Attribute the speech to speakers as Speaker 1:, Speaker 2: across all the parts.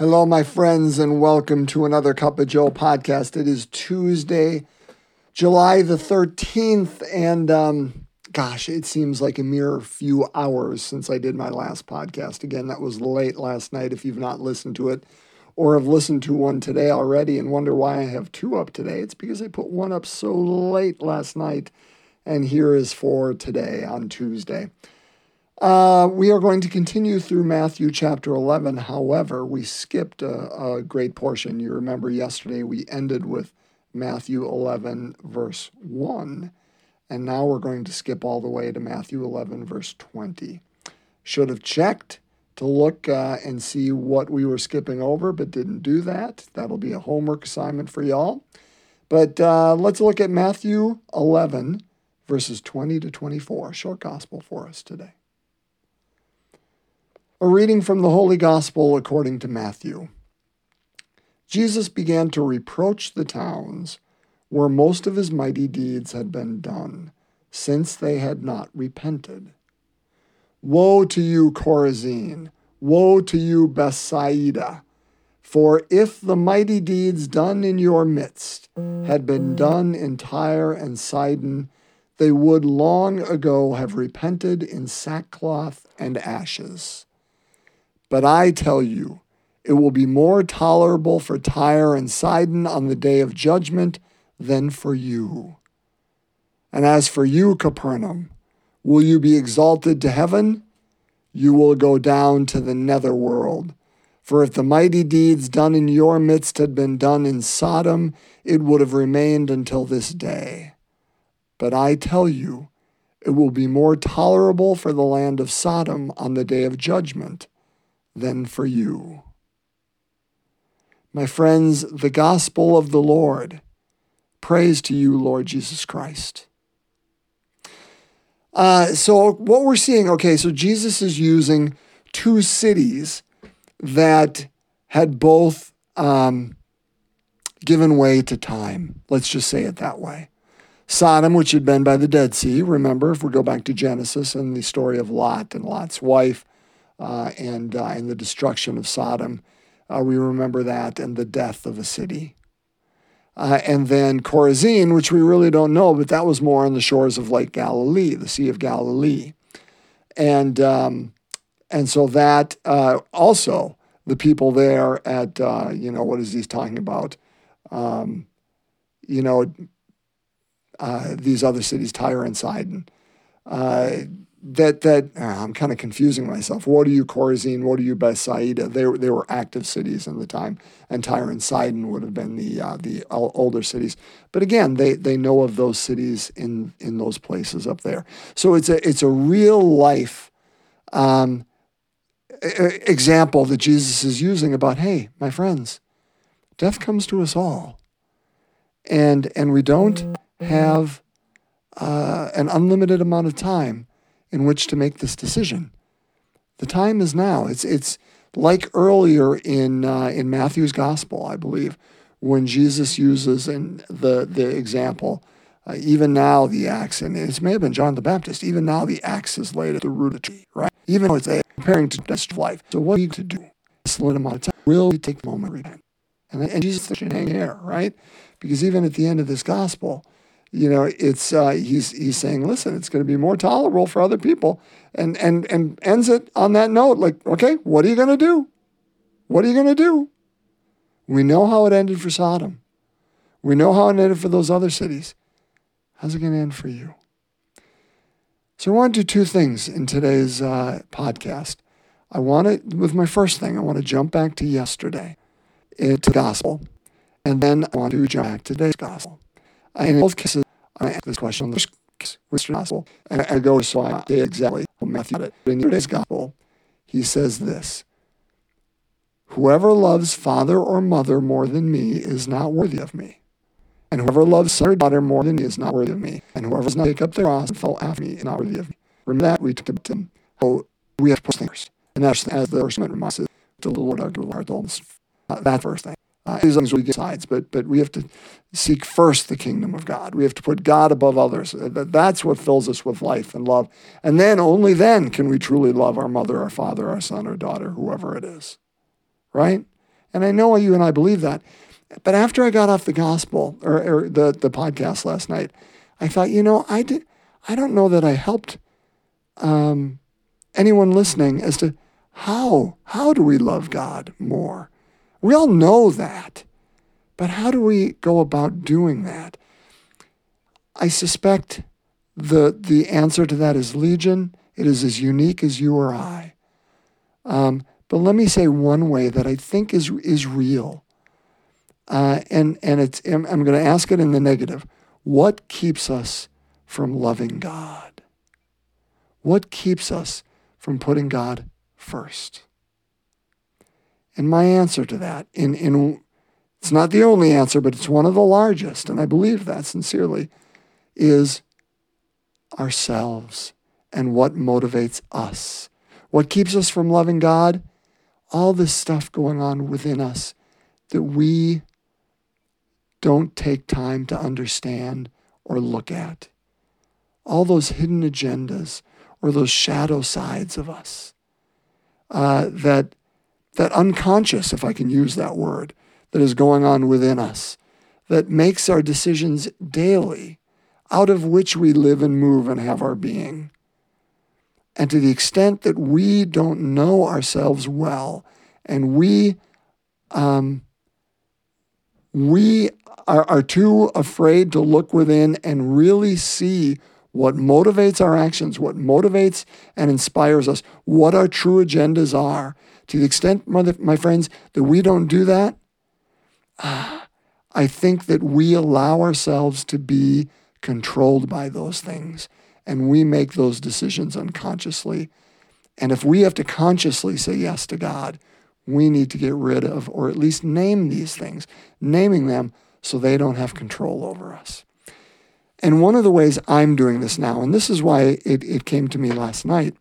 Speaker 1: Hello, my friends, and welcome to another Cup of Joe podcast. It is Tuesday, July the 13th, and um, gosh, it seems like a mere few hours since I did my last podcast. Again, that was late last night. If you've not listened to it or have listened to one today already and wonder why I have two up today, it's because I put one up so late last night, and here is for today on Tuesday. Uh, we are going to continue through Matthew chapter 11. However, we skipped a, a, great portion. You remember yesterday we ended with Matthew 11, verse 1. And now we're going to skip all the way to Matthew 11, verse 20. Should have checked to look uh, and see what we were skipping over, but didn't do that. That'll be a homework assignment for y'all. But uh, let's look at Matthew 11, verses 20 to 24. Short gospel for us today. A reading from the Holy Gospel according to Matthew. Jesus began to reproach the towns where most of his mighty deeds had been done, since they had not repented. Woe to you, Chorazin! Woe to you, Bethsaida! For if the mighty deeds done in your midst had been done in Tyre and Sidon, they would long ago have repented in sackcloth and ashes. But I tell you, it will be more tolerable for Tyre and Sidon on the day of judgment than for you. And as for you, Capernaum, will you be exalted to heaven? You will go down to the nether world. For if the mighty deeds done in your midst had been done in Sodom, it would have remained until this day. But I tell you, it will be more tolerable for the land of Sodom on the day of judgment than for you. My friends, the gospel of the Lord. Praise to you, Lord Jesus Christ. Uh, so, what we're seeing, okay, so Jesus is using two cities that had both um, given way to time. Let's just say it that way. Sodom, which had been by the Dead Sea, remember, if we go back to Genesis and the story of Lot and Lot's wife, and, uh, and the destruction of Sodom. Uh, we remember that and the death of a city. Uh, and then Chorazin, which we really don't know, but that was more on the shores of Lake Galilee, the Sea of Galilee. And, um, and so that uh, also, the people there at, uh, you know, what is he talking about? Um, you know, these other cities, Tyre and Sidon that that uh, I'm kind of confusing myself. What are you Chorazin? What are you Bethsaida? They were they were active cities in the time, and Tyre and Sidon would have been the uh, the older cities. But again, they they know of those cities in in those places up there. So it's a it's a real life um, example that Jesus is using about hey, my friends, death comes to us all, and and we don't have uh, an unlimited amount of time in which to make this decision. The time is now. It's it's like earlier in uh, in Matthew's gospel, I believe, when Jesus uses in the the example. Uh, even now, the axe, and it may have been John the Baptist. Even now, the axe is laid at the root of the tree, right? Even though it's a, preparing to test life. So, what are you to do? This little amount of time. Will we take the moment repent? And, and Jesus should hang here, right? Because even at the end of this gospel, you know, it's uh, he's he's saying, listen, it's going to be more tolerable for other people, and and and ends it on that note, like, okay, what are you going to do? What are you going to do? We know how it ended for Sodom. We know how it ended for those other cities. How's it going to end for you? So I want to do two things in today's uh, podcast. I want to, with my first thing, I want to jump back to yesterday, into the gospel, and then I want to jump back to today's gospel in both cases, I ask this question on the first gospel, and I go so I say exactly what Matthew did. In today's gospel, he says this Whoever loves father or mother more than me is not worthy of me. And whoever loves son or daughter more than me is not worthy of me. And whoever does not take up their cross and follow after me is not worthy of me. Remember that we took about him. Oh, we have to put things. And that's as the first reminds us the Lord our heart. That first thing. Uh, as we get sides, but but we have to seek first the kingdom of God. We have to put God above others. Uh, that's what fills us with life and love. And then only then can we truly love our mother, our father, our son, or daughter, whoever it is. Right? And I know you and I believe that. But after I got off the gospel or, or the, the podcast last night, I thought, you know, I did I don't know that I helped um, anyone listening as to how how do we love God more? We all know that. But how do we go about doing that? I suspect the the answer to that is legion. It is as unique as you or I. Um, but let me say one way that I think is is real, uh, and and it's I'm, I'm going to ask it in the negative. What keeps us from loving God? What keeps us from putting God first? And my answer to that, in in it's not the only answer, but it's one of the largest, and I believe that sincerely, is ourselves and what motivates us. What keeps us from loving God? All this stuff going on within us that we don't take time to understand or look at. All those hidden agendas or those shadow sides of us uh, that, that unconscious, if I can use that word, that is going on within us, that makes our decisions daily out of which we live and move and have our being. And to the extent that we don't know ourselves well and we, um, we are, are too afraid to look within and really see what motivates our actions, what motivates and inspires us, what our true agendas are. To the extent, my friends, that we don't do that, ah, I think that we allow ourselves to be controlled by those things and we make those decisions unconsciously. And if we have to consciously say yes to God, we need to get rid of or at least name these things, naming them so they don't have control over us. And one of the ways I'm doing this now, and this is why it, it came to me last night,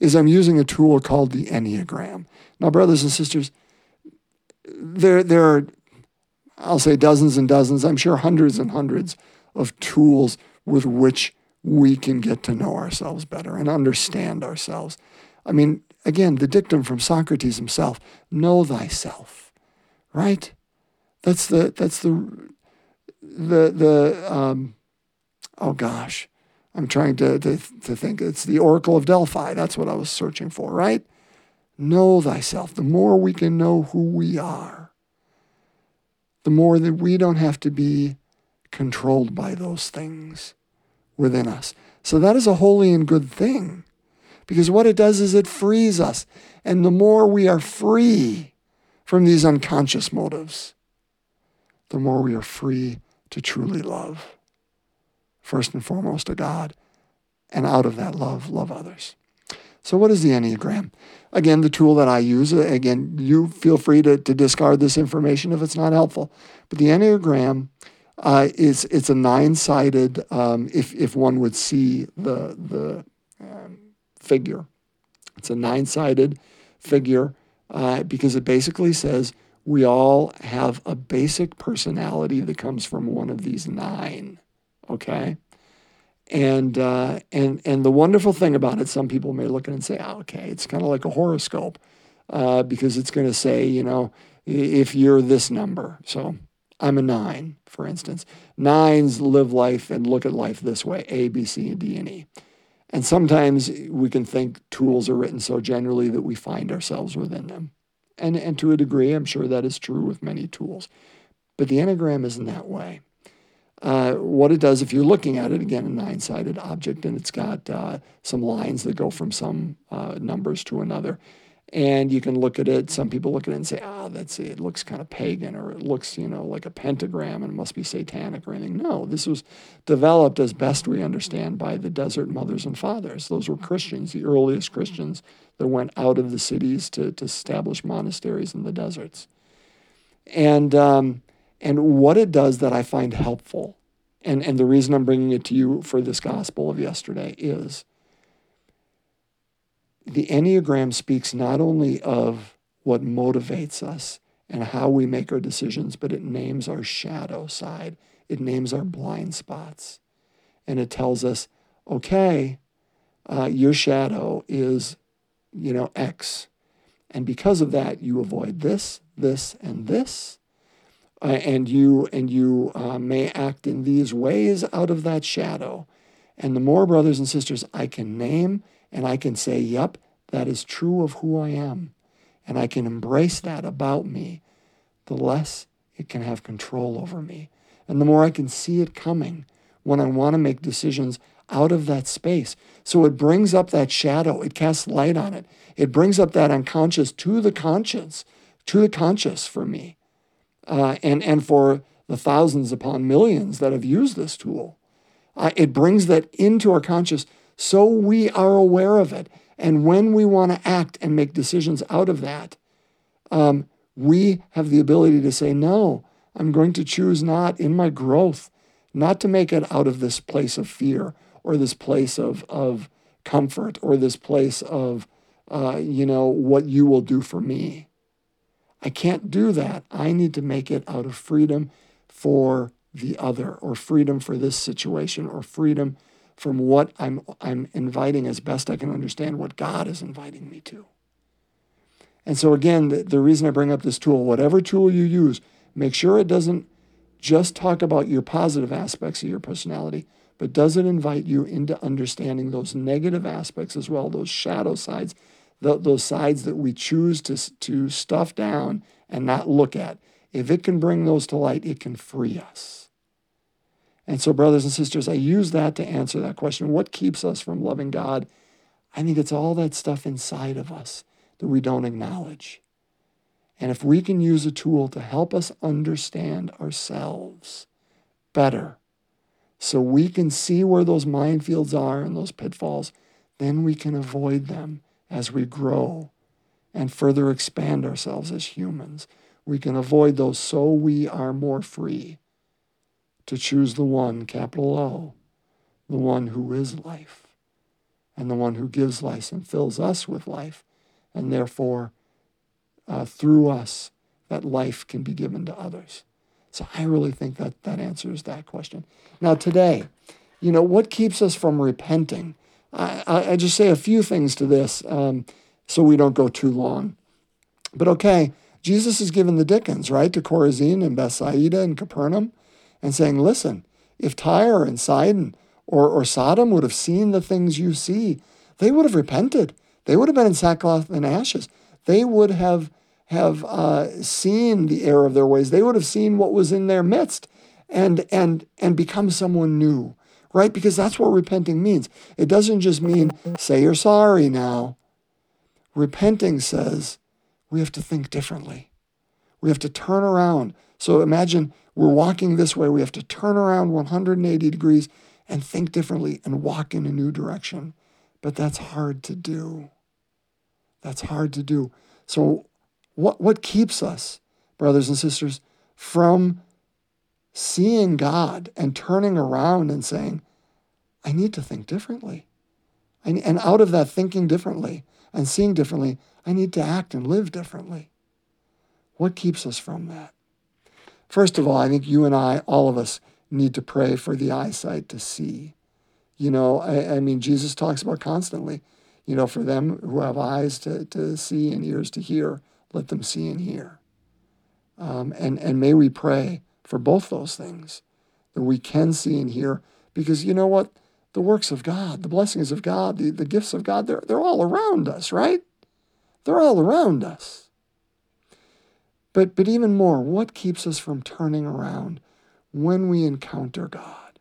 Speaker 1: is I'm using a tool called the Enneagram. Now, brothers and sisters, there, there are, I'll say dozens and dozens, I'm sure hundreds and hundreds of tools with which we can get to know ourselves better and understand ourselves. I mean, again, the dictum from Socrates himself, know thyself, right? That's the, that's the, the, the, um, oh gosh, I'm trying to, to, to think. It's the Oracle of Delphi. That's what I was searching for, right? Know thyself. The more we can know who we are, the more that we don't have to be controlled by those things within us. So that is a holy and good thing because what it does is it frees us. And the more we are free from these unconscious motives, the more we are free to truly love. First and foremost to God, and out of that love, love others. So, what is the Enneagram? Again, the tool that I use, again, you feel free to, to discard this information if it's not helpful. But the Enneagram uh, is it's a nine-sided. Um, if if one would see the the um, figure, it's a nine-sided figure uh, because it basically says we all have a basic personality that comes from one of these nine. Okay. And uh, and and the wonderful thing about it, some people may look at it and say, oh, "Okay, it's kind of like a horoscope," uh, because it's going to say, you know, if you're this number. So I'm a nine, for instance. Nines live life and look at life this way A, B, C, and D, and E. And sometimes we can think tools are written so generally that we find ourselves within them. And, and to a degree, I'm sure that is true with many tools. But the Enneagram isn't that way. Uh, what it does, if you're looking at it, again, a nine sided object, and it's got uh, some lines that go from some uh, numbers to another and you can look at it. Some people look at it and say, "Ah, oh, that's it. looks kind of pagan, or it looks, you know, like a pentagram, and must be satanic or anything." No, this was developed as best we understand by the desert mothers and fathers. Those were Christians, the earliest Christians that went out of the cities to, to establish monasteries in the deserts. And um, and what it does that I find helpful, and and the reason I'm bringing it to you for this gospel of yesterday is the Enneagram speaks not only of what motivates us and how we make our decisions, but it names our shadow side. It names our blind spots. And it tells us, okay, uh, your shadow is, you know, X. And because of that, you avoid this, this, and this. Uh, and you and you uh, may act in these ways out of that shadow. And the more brothers and sisters I can name and I can say, yep, that is true of who I am, and I can embrace that about me, the less it can have control over me. And the more I can see it coming when I want to make decisions out of that space. So it brings up that shadow, it casts light on it. It brings up that unconscious to the conscious, to the conscious for me, uh, and, and for the thousands upon millions that have used this tool. Uh, it brings that into our conscious so we are aware of it. And when we want to act and make decisions out of that, um, we have the ability to say, no, I'm going to choose not in my growth, not to make it out of this place of fear or this place of, of comfort or this place of, uh, you know, what you will do for me. I can't do that. I need to make it out of freedom for the other or freedom for this situation or freedom from what I'm, I'm inviting as best I can understand what God is inviting me to. And so, again, the, the reason I bring up this tool, whatever tool you use, make sure it doesn't just talk about your positive aspects of your personality, but does it invite you into understanding those negative aspects as well, those shadow sides, the, those sides that we choose to, to stuff down and not look at. If it can bring those to light, it can free us. And so, brothers and sisters, I use that to answer that question. What keeps us from loving God? I think it's all that stuff inside of us that we don't acknowledge. And if we can use a tool to help us understand ourselves better, so we can see where those minefields are and those pitfalls, then we can avoid them as we grow and further expand ourselves as humans. We can avoid those so we are more free to choose the one, capital O, the one who is life, and the one who gives life and fills us with life, and therefore, uh, through us, that life can be given to others. So I really think that that answers that question. Now, today, you know, what keeps us from repenting? I, I, just say a few things to this um, so we don't go too long. But okay, Jesus is giving the Dickens, right, to Chorazin and Bethsaida and Capernaum and saying, listen, if Tyre and Sidon or, or Sodom would have seen the things you see, they would have repented. They would have been in sackcloth and ashes. They would have have uh, seen the error of their ways. They would have seen what was in their midst and and and become someone new, right? Because that's what repenting means. It doesn't just mean say you're sorry now. Repenting says we have to think differently. We have to turn around. So imagine we're walking this way. We have to turn around 180 degrees and think differently and walk in a new direction. But that's hard to do. That's hard to do. So what, what keeps us, brothers and sisters, from seeing God and turning around and saying, I need to think differently. And and out of that thinking differently and seeing differently, I need to act and live differently. What keeps us from that? First of all, I think you and I, all of us, need to pray for the eyesight to see. You know, I, I mean, Jesus talks about constantly, you know, for them who have eyes to, to see and ears to hear, let them see and hear. Um, and, and may we pray for both those things, that we can see and hear, because you know what? The works of God, the blessings of God, the, the gifts of God, they're, they're all around us, right? They're all around us. But, but even more, what keeps us from turning around when we encounter God,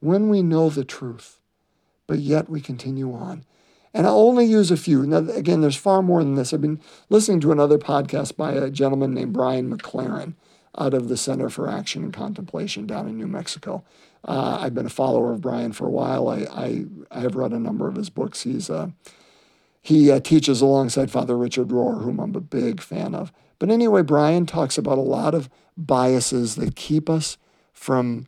Speaker 1: when we know the truth, but yet we continue on? And I'll only use a few. Now, again, there's far more than this. I've been listening to another podcast by a gentleman named Brian McLaren out of the Center for Action and Contemplation down in New Mexico. Uh, I've been a follower of Brian for a while. I, I, I have read a number of his books. He's uh, he uh, teaches alongside Father Richard Rohr, whom I'm a big fan of. But anyway, Brian talks about a lot of biases that keep us from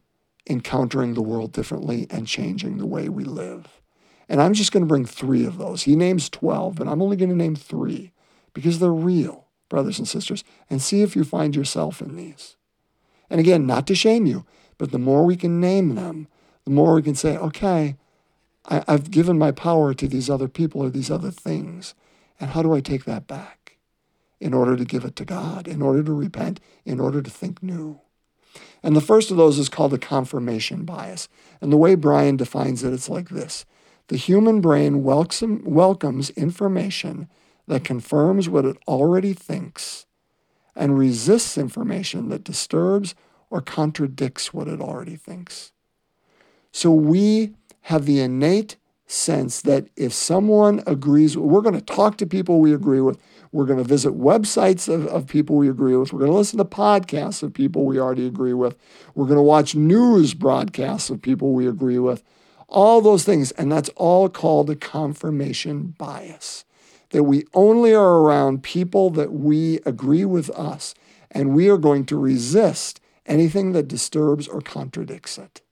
Speaker 1: encountering the world differently and changing the way we live. And I'm just going to bring three of those. He names 12, but I'm only going to name three because they're real, brothers and sisters, and see if you find yourself in these. And again, not to shame you, but the more we can name them, the more we can say, okay, I, have given my power to these other people or these other things. And how do I take that back? in order to give it to God, in order to repent, in order to think new. And the first of those is called a confirmation bias. And the way Brian defines it, it's like this The human brain welcome, welcomes information that confirms what it already thinks and resists information that disturbs or contradicts what it already thinks. So we have the innate sense that if someone agrees, we're going to talk to people we agree with. We're going to visit websites of, of people we agree with. We're going to listen to podcasts of people we already agree with. We're going to watch news broadcasts of people we agree with. All those things. And that's all called a confirmation bias. That we only are around people that we agree with us, and we are going to resist anything that disturbs or contradicts it.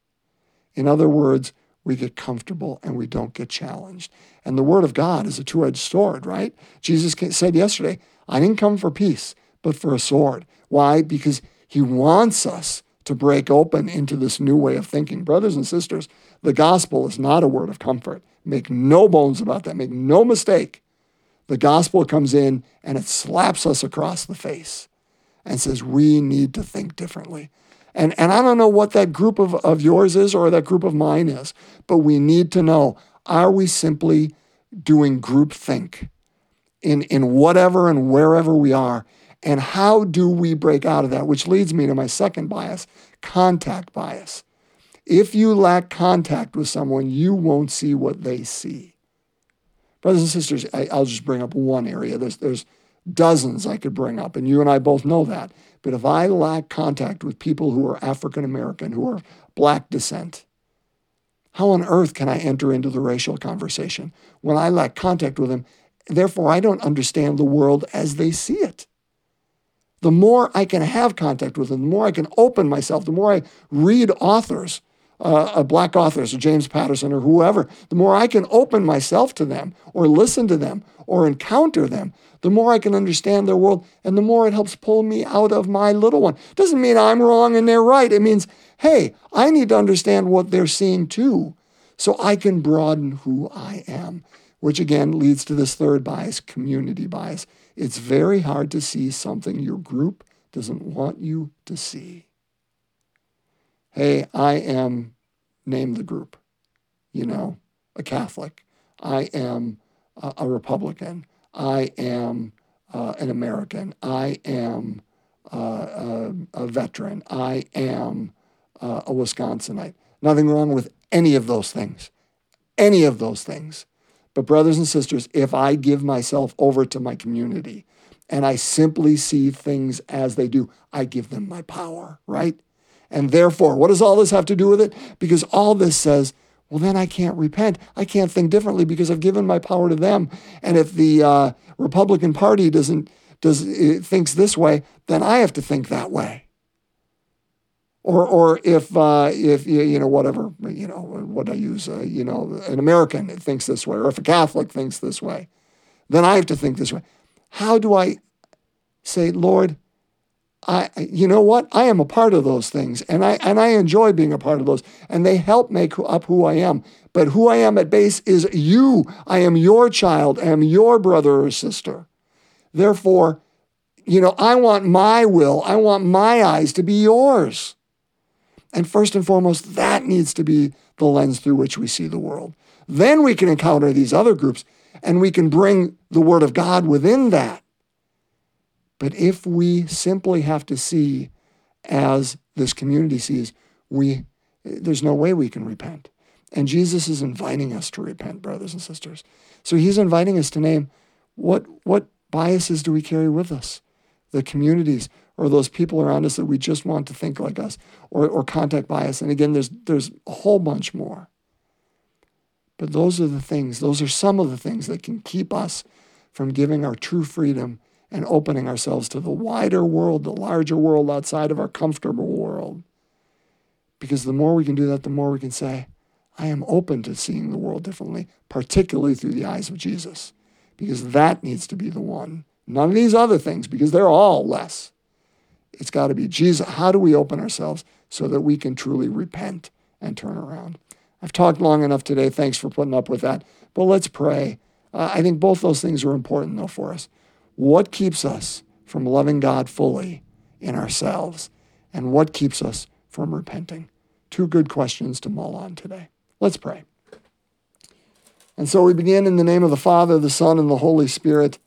Speaker 1: In other words, we get comfortable and we don't get challenged. And the word of God is a two edged sword, right? Jesus said yesterday, I didn't come for peace, but for a sword. Why? Because he wants us to break open into this new way of thinking. Brothers and sisters, the gospel is not a word of comfort. Make no bones about that. Make no mistake. The gospel comes in and it slaps us across the face and says, we need to think differently. And, and I don't know what that group of, of yours is or that group of mine is, but we need to know are we simply doing group think in, in whatever and wherever we are? And how do we break out of that? Which leads me to my second bias contact bias. If you lack contact with someone, you won't see what they see. Brothers and sisters, I, will just bring up one area. There's, there's dozens I could bring up, and you and I both know that. But if I lack contact with people who are African American, who are black descent, how on earth can I enter into the racial conversation when I lack contact with them? Therefore, I don't understand the world as they see it. The more I can have contact with them, the more I can open myself, the more I read authors, uh, uh, black authors, or James Patterson, or whoever, the more I can open myself to them, or listen to them, or encounter them, the more I can understand their world, and the more it helps pull me out of my little one. Doesn't mean I'm wrong and they're right. It means, hey, I need to understand what they're seeing too, so I can broaden who I am, which again leads to this third bias, community bias. It's very hard to see something your group doesn't want you to see. Hey, I am, name the group, you know, a Catholic. I am a, a Republican. I am uh, an American. I am uh, a, a, veteran. I am uh, a Wisconsinite. Nothing wrong with any of those things. Any of those things. But, brothers and sisters, if I give myself over to my community and I simply see things as they do, I give them my power, right? And therefore, what does all this have to do with it? Because all this says well, then I can't repent. I can't think differently because I've given my power to them. And if the uh, Republican Party doesn't does uh, thinks this way, then I have to think that way. Or, or if uh, if you know whatever you know what I use uh, you know an American thinks this way, or if a Catholic thinks this way, then I have to think this way. How do I say, Lord, I, you know what? I am a part of those things, and I and I enjoy being a part of those, and they help make up who I am. But who I am at base is you. I am your child. I am your brother or sister. Therefore, you know, I want my will. I want my eyes to be yours. And first and foremost, that needs to be the lens through which we see the world. Then we can encounter these other groups, and we can bring the Word of God within that. But if we simply have to see as this community sees, we there's no way we can repent. And Jesus is inviting us to repent, brothers and sisters. So he's inviting us to name what what biases do we carry with us? The communities or those people around us that we just want to think like us, or, or contact bias. And again, there's there's a whole bunch more. But those are the things, those are some of the things that can keep us from giving our true freedom and opening ourselves to the wider world, the larger world outside of our comfortable world. Because the more we can do that, the more we can say, I am open to seeing the world differently, particularly through the eyes of Jesus, because that needs to be the one. None of these other things, because they're all less. It's got to be Jesus. How do we open ourselves so that we can truly repent and turn around? I've talked long enough today. Thanks for putting up with that. But let's pray. Uh, I think both those things are important, though, for us. What keeps us from loving God fully in ourselves? And what keeps us from repenting? Two good questions to mull on today. Let's pray. And so we begin in the name of the Father, the Son, and the Holy Spirit.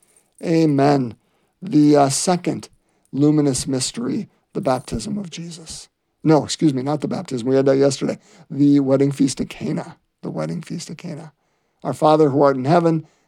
Speaker 1: Amen. The uh, second luminous mystery, the baptism of Jesus. No, excuse me, not the baptism. We had that yesterday. The wedding feast of Cana. The wedding feast of Cana. Our Father who art in heaven,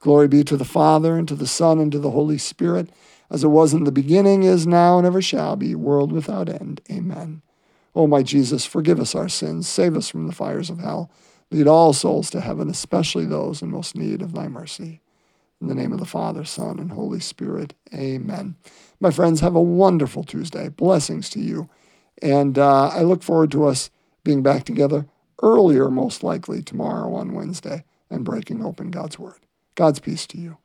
Speaker 1: Glory be to the Father, and to the Son, and to the Holy Spirit, as it was in the beginning, is now, and ever shall be, world without end. Amen. O my Jesus, forgive us our sins, save us from the fires of hell, lead all souls to heaven, especially those in most need of thy mercy. In the name of the Father, Son, and Holy Spirit. Amen. My friends, have a wonderful Tuesday. Blessings to you. And uh, I look forward to us being back together earlier, most likely tomorrow on Wednesday, and breaking open God's Word. God's peace to you.